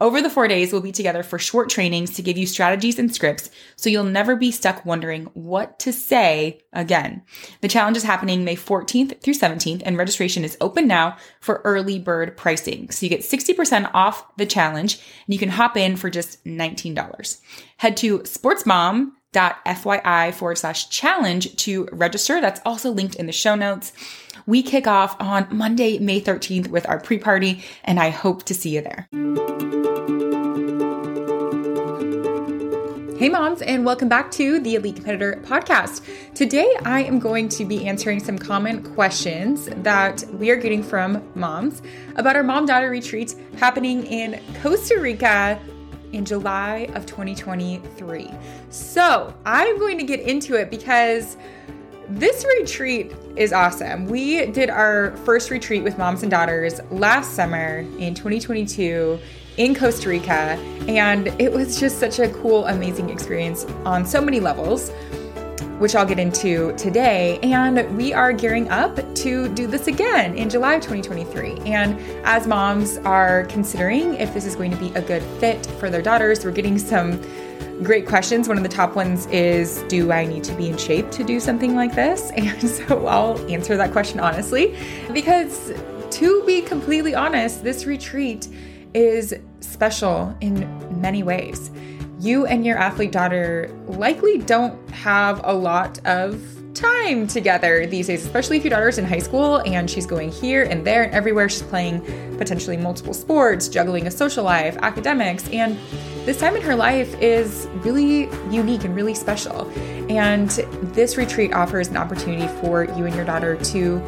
Over the four days, we'll be together for short trainings to give you strategies and scripts so you'll never be stuck wondering what to say again. The challenge is happening May 14th through 17th, and registration is open now for early bird pricing. So you get 60% off the challenge, and you can hop in for just $19. Head to sportsmom.fyi forward slash challenge to register. That's also linked in the show notes. We kick off on Monday, May 13th with our pre party, and I hope to see you there. Hey, moms, and welcome back to the Elite Competitor podcast. Today, I am going to be answering some common questions that we are getting from moms about our mom daughter retreat happening in Costa Rica in July of 2023. So, I'm going to get into it because this retreat is awesome. We did our first retreat with moms and daughters last summer in 2022 in Costa Rica. And it was just such a cool, amazing experience on so many levels, which I'll get into today. And we are gearing up to do this again in July of 2023. And as moms are considering if this is going to be a good fit for their daughters, we're getting some great questions. One of the top ones is Do I need to be in shape to do something like this? And so I'll answer that question honestly, because to be completely honest, this retreat is special in many ways. You and your athlete daughter likely don't have a lot of time together these days, especially if your daughter's in high school and she's going here and there and everywhere. She's playing potentially multiple sports, juggling a social life, academics, and this time in her life is really unique and really special. And this retreat offers an opportunity for you and your daughter to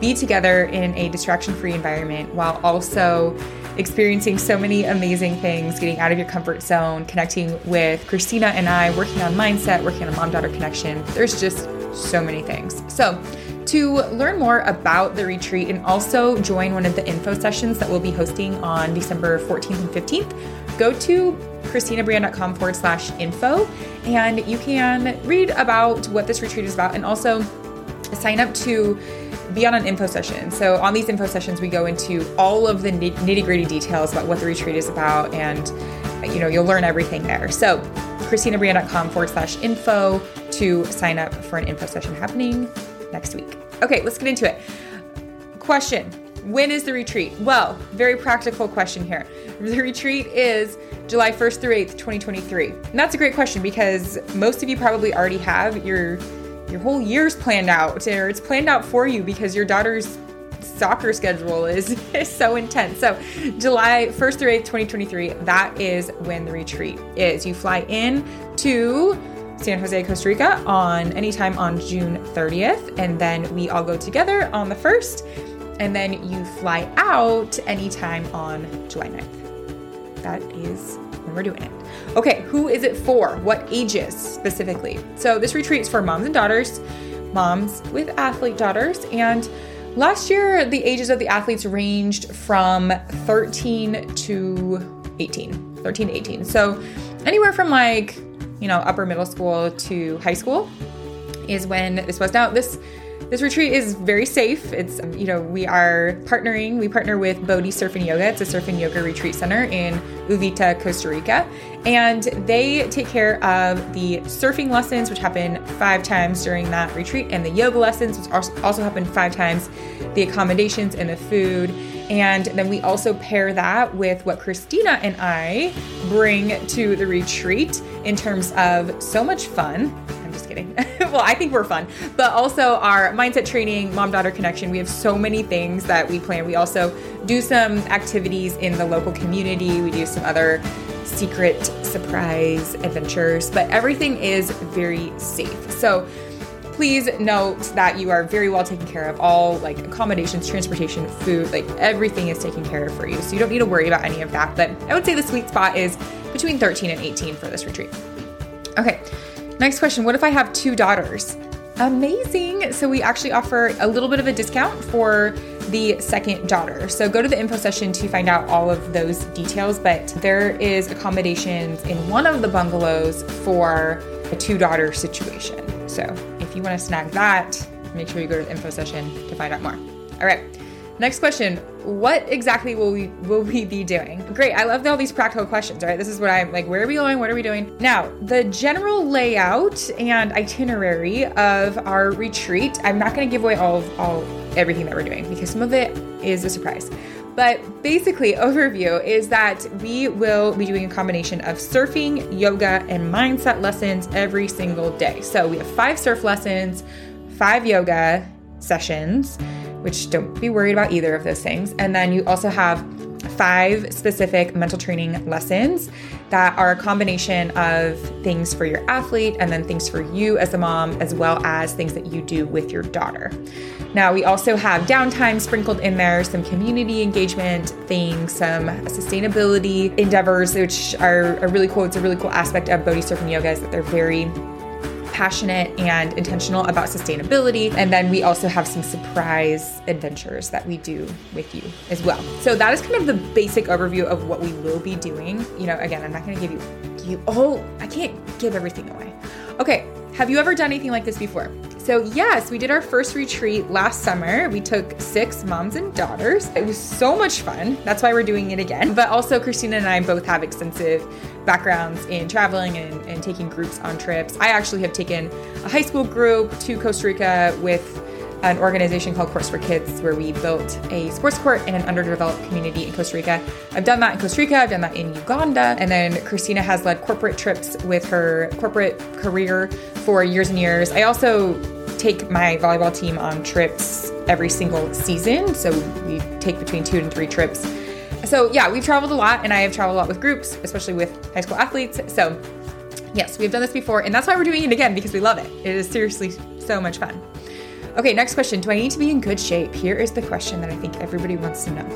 be together in a distraction free environment while also experiencing so many amazing things, getting out of your comfort zone, connecting with Kristina and I, working on mindset, working on a mom daughter connection. There's just so many things. So, to learn more about the retreat and also join one of the info sessions that we'll be hosting on December 14th and 15th, go to kristinabreanne.com forward slash info and you can read about what this retreat is about and also sign up to be on an info session. So on these info sessions, we go into all of the nitty gritty details about what the retreat is about, and you know you'll learn everything there. So kristinabreanne.com forward slash info to sign up for an info session happening next week. Okay, let's get into it. Question When is the retreat? Well, very practical question here. The retreat is July 1st through 8th, 2023. And that's a great question because most of you probably already have your your whole year's planned out or it's planned out for you because your daughter's soccer schedule is, is so intense. So, July 1st through 8th, 2023, that is when the retreat is. You fly in to San Jose, Costa Rica on anytime on June 30th, and then we all go together on the 1st, and then you fly out anytime on July 9th. That is when we're doing it. Okay, who is it for? What ages specifically? So, this retreat is for moms and daughters, moms with athlete daughters, and last year the ages of the athletes ranged from 13 to 18. 13 to 18. So, anywhere from like, you know, upper middle school to high school is when this was. Now, this this retreat is very safe. It's, you know, we are partnering, we partner with Bodhi Surf and Yoga. It's a surf and yoga retreat center in Uvita, Costa Rica. And they take care of the surfing lessons, which happen five times during that retreat, and the yoga lessons, which also happen five times, the accommodations and the food. And then we also pair that with what Kristina and I bring to the retreat in terms of so much fun kidding. well, I think we're fun, but also our mindset training, mom daughter connection. We have so many things that we plan. We also do some activities in the local community. We do some other secret surprise adventures, but everything is very safe. So please note that you are very well taken care of. All like accommodations, transportation, food, like everything is taken care of for you. So you don't need to worry about any of that. But I would say the sweet spot is between 13 and 18 for this retreat. Okay, next question What if I have two daughters? Amazing. So we actually offer a little bit of a discount for the second daughter. So go to the info session to find out all of those details, but there is accommodations in one of the bungalows for a two daughter situation. So if you want to snag that, make sure you go to the info session to find out more. All right. Next question. What exactly will we will we be doing? Great. I love all these practical questions, right? This is what I'm like, where are we going? What are we doing? Now, the general layout and itinerary of our retreat, I'm not gonna give away all all everything that we're doing because some of it is a surprise. But basically, overview is that we will be doing a combination of surfing, yoga, and mindset lessons every single day. So we have five surf lessons, five yoga sessions which don't be worried about either of those things. And then you also have five specific mental training lessons that are a combination of things for your athlete and then things for you as a mom, as well as things that you do with your daughter. Now, we also have downtime sprinkled in there, some community engagement things, some sustainability endeavors, which are, are really cool. It's a really cool aspect of Bodhi Surf and Yoga is that they're very passionate and intentional about sustainability. And then we also have some surprise adventures that we do with you as well. So that is kind of the basic overview of what we will be doing. You know, again, I'm not going to give you you oh, I can't give everything away. Okay, have you ever done anything like this before? So, yes, we did our first retreat last summer. We took six moms and daughters. It was so much fun. That's why we're doing it again. But also, Kristina and I both have extensive backgrounds in traveling and, and taking groups on trips. I actually have taken a high school group to Costa Rica with an organization called Courts for Kids, where we built a sports court in an underdeveloped community in Costa Rica. I've done that in Costa Rica, I've done that in Uganda, and then Kristina has led corporate trips with her corporate career for years and years. I also take my volleyball team on trips every single season. So we take between two and three trips. So yeah, we've traveled a lot and I have traveled a lot with groups, especially with high school athletes. So yes, we've done this before and that's why we're doing it again because we love it. It is seriously so much fun. Okay, next question. Do I need to be in good shape? Here is the question that I think everybody wants to know.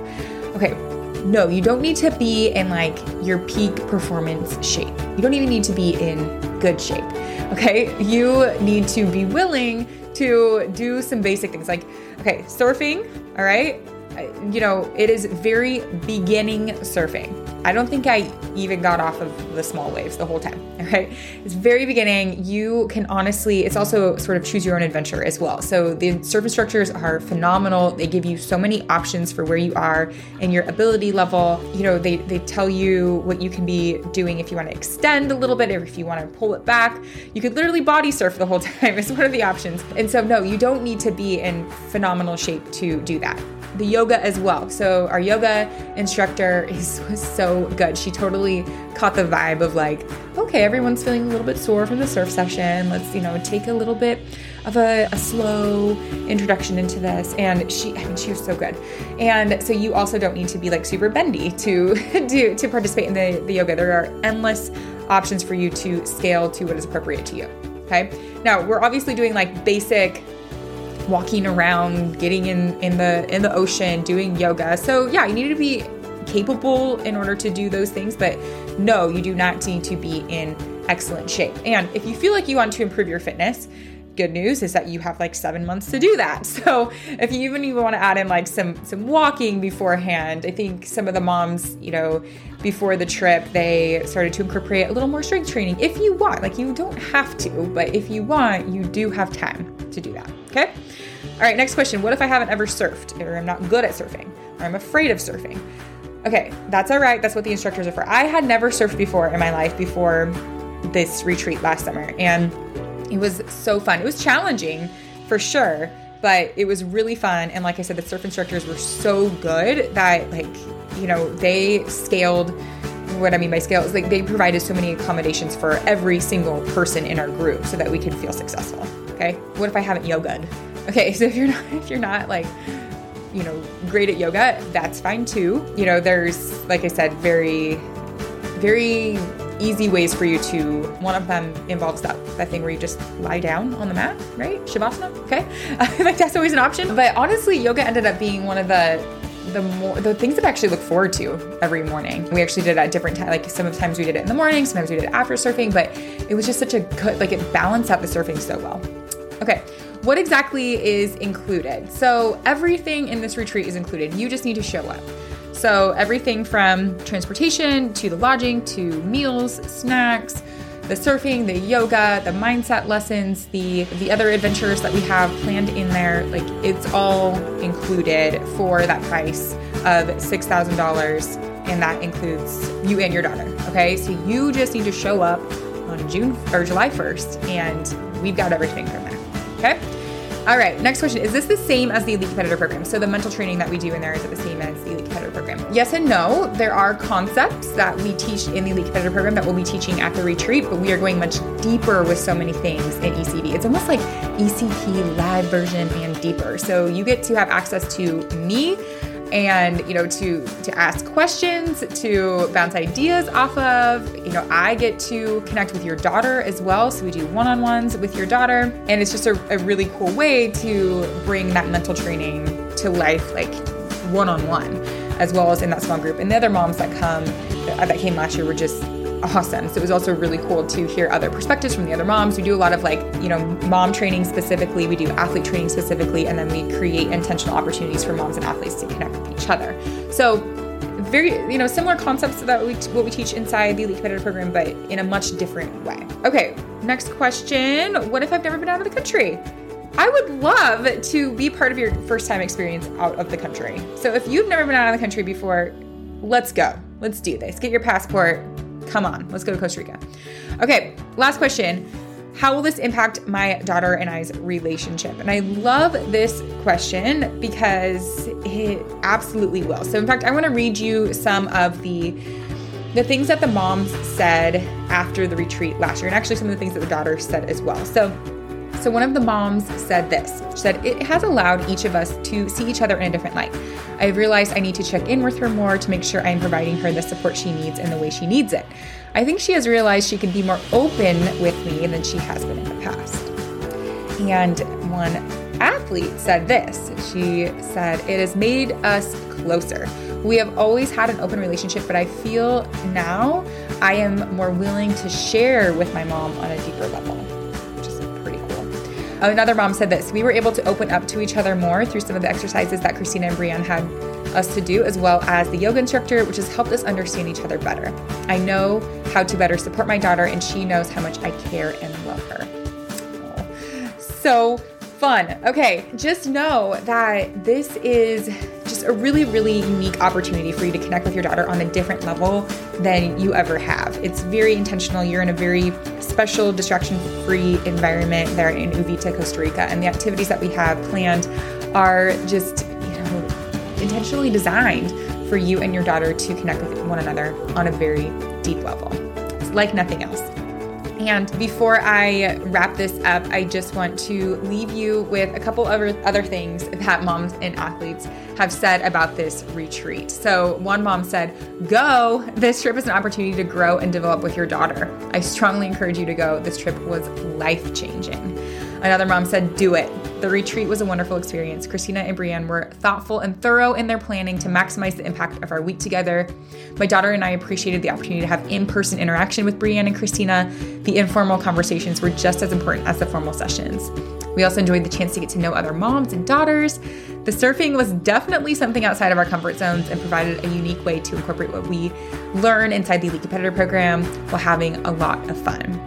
Okay, no, you don't need to be in like your peak performance shape. You don't even need to be in good shape. Okay, you need to be willing to do some basic things like, okay, surfing, all right? You know, it is very beginning surfing. I don't think I even got off of the small waves the whole time. Right. It's very beginning. You can honestly, it's also sort of choose your own adventure as well. So the surf instructors are phenomenal. They give you so many options for where you are and your ability level. You know, they, they tell you what you can be doing if you want to extend a little bit or if you want to pull it back. You could literally body surf the whole time. It's one of the options. And so, no, you don't need to be in phenomenal shape to do that the yoga as well. So our yoga instructor is was so good. She totally caught the vibe of like, okay, everyone's feeling a little bit sore from the surf session. Let's, you know, take a little bit of a, a slow introduction into this. And she, I mean, she was so good. And so you also don't need to be like super bendy to do to participate in the, the yoga. There are endless options for you to scale to what is appropriate to you. Okay. Now we're obviously doing like basic walking around, getting in in the in the ocean, doing yoga. So yeah, you need to be capable in order to do those things, but no, you do not need to be in excellent shape. And if you feel like you want to improve your fitness, good news is that you have like seven months to do that. So if you even even want to add in like some some walking beforehand, I think some of the moms, you know, before the trip, they started to incorporate a little more strength training if you want. Like you don't have to, but if you want, you do have time to do that. Okay. All right. Next question. What if I haven't ever surfed or I'm not good at surfing or I'm afraid of surfing? Okay, that's all right. That's what the instructors are for. I had never surfed before in my life before this retreat last summer, and it was so fun. It was challenging for sure, but it was really fun. And like I said, the surf instructors were so good that, like, you know, they scaled what I mean by scale is like they provided so many accommodations for every single person in our group so that we could feel successful. Okay. What if I haven't yogaed? Okay, so if you're not if you're not like you know great at yoga, that's fine too. You know, there's like I said, very very easy ways for you to. One of them involves that that thing where you just lie down on the mat, right? Shavasana. Okay, like that's always an option. But honestly, yoga ended up being one of the the more the things that I actually look forward to every morning. We actually did it at different times. Like some of the times we did it in the morning, sometimes we did it after surfing. But it was just such a good like it balanced out the surfing so well. Okay, what exactly is included? So everything in this retreat is included. You just need to show up. So, everything from transportation to the lodging to meals, snacks, the surfing, the yoga, the mindset lessons, the the other adventures that we have planned in there, like it's all included for that price of $6,000 and that includes you and your daughter, okay? So you just need to show up on June or July 1st and we've got everything from there. Okay? All right, next question. Is this the same as the Elite Competitor Program? So the mental training that we do in there, is it the same as the Elite Competitor Program? Yes and no. There are concepts that we teach in the Elite Competitor Program that we'll be teaching at the retreat, but we are going much deeper with so many things in ECP. It's almost like ECP live version and deeper. So you get to have access to me and you know to to ask questions to bounce ideas off of. You know i get to connect with your daughter as well so we do one-on-ones with your daughter. And it's just a, a really cool way to bring that mental training to life like one-on-one as well as in that small group. And the other moms that come uh, that came last year were just awesome. So it was also really cool to hear other perspectives from the other moms. We do a lot of like, you know, mom training specifically, we do athlete training specifically, and then we create intentional opportunities for moms and athletes to connect with each other. So very, you know, similar concepts that we, what we teach inside the Elite Competitor Program, but in a much different way. Okay, next question. What if I've never been out of the country? I would love to be part of your first time experience out of the country. So if you've never been out of the country before, let's go. Let's do this. Get your passport, Come on, let's go to Costa Rica. Okay, last question. How will this impact my daughter and I's relationship? And I love this question because it absolutely will. So, in fact, I want to read you some of the the things that the moms said after the retreat last year, and actually some of the things that the daughter said as well. So, so one of the moms said this. She said, It has allowed each of us to see each other in a different light. I've realized I need to check in with her more to make sure I'm providing her the support she needs in the way she needs it. I think she has realized she can be more open with me than she has been in the past. And one athlete said this. She said, It has made us closer. We have always had an open relationship, but I feel now I am more willing to share with my mom on a deeper level. Another mom said this We were able to open up to each other more through some of the exercises that Kristina and Breanne had us to do, as well as the yoga instructor, which has helped us understand each other better. I know how to better support my daughter, and she knows how much I care and love her. So fun. Okay, just know that this is just a really, really unique opportunity for you to connect with your daughter on a different level than you ever have. It's very intentional. You're in a very special, distraction free environment there in Uvita, Costa Rica. And the activities that we have planned are just, you know, intentionally designed for you and your daughter to connect with one another on a very deep level. It's like nothing else. And before I wrap this up, I just want to leave you with a couple other other things that moms and athletes have said about this retreat. So, one mom said, Go. This trip is an opportunity to grow and develop with your daughter. I strongly encourage you to go. This trip was life changing. Another mom said, Do it. The retreat was a wonderful experience. Kristina and Breanne were thoughtful and thorough in their planning to maximize the impact of our week together. My daughter and I appreciated the opportunity to have in person interaction with Breanne and Kristina. The informal conversations were just as important as the formal sessions. We also enjoyed the chance to get to know other moms and daughters. The surfing was definitely something outside of our comfort zones and provided a unique way to incorporate what we learn inside the Elite Competitor program while having a lot of fun.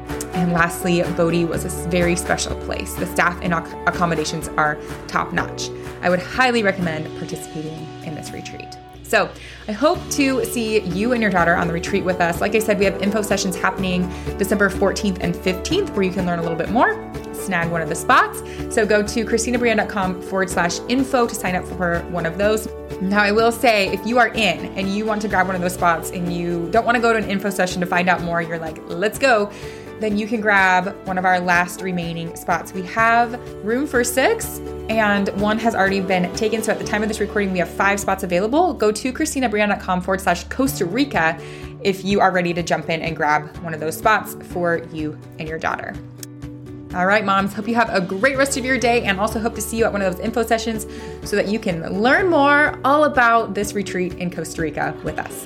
And lastly, Bodhi was a very special place. The staff and accommodations are top notch. I would highly recommend participating in this retreat. So, I hope to see you and your daughter on the retreat with us. Like I said, we have info sessions happening December 14th and 15th where you can learn a little bit more, snag one of the spots. So, go to kristinabreanne.com forward slash info to sign up for one of those. Now, I will say if you are in and you want to grab one of those spots and you don't want to go to an info session to find out more, you're like, let's go then you can grab one of our last remaining spots. We have room for six, and one has already been taken. So at the time of this recording, we have five spots available. Go to kristinabreanne.com forward slash Costa Rica if you are ready to jump in and grab one of those spots for you and your daughter. All right, moms, hope you have a great rest of your day and also hope to see you at one of those info sessions so that you can learn more all about this retreat in Costa Rica with us.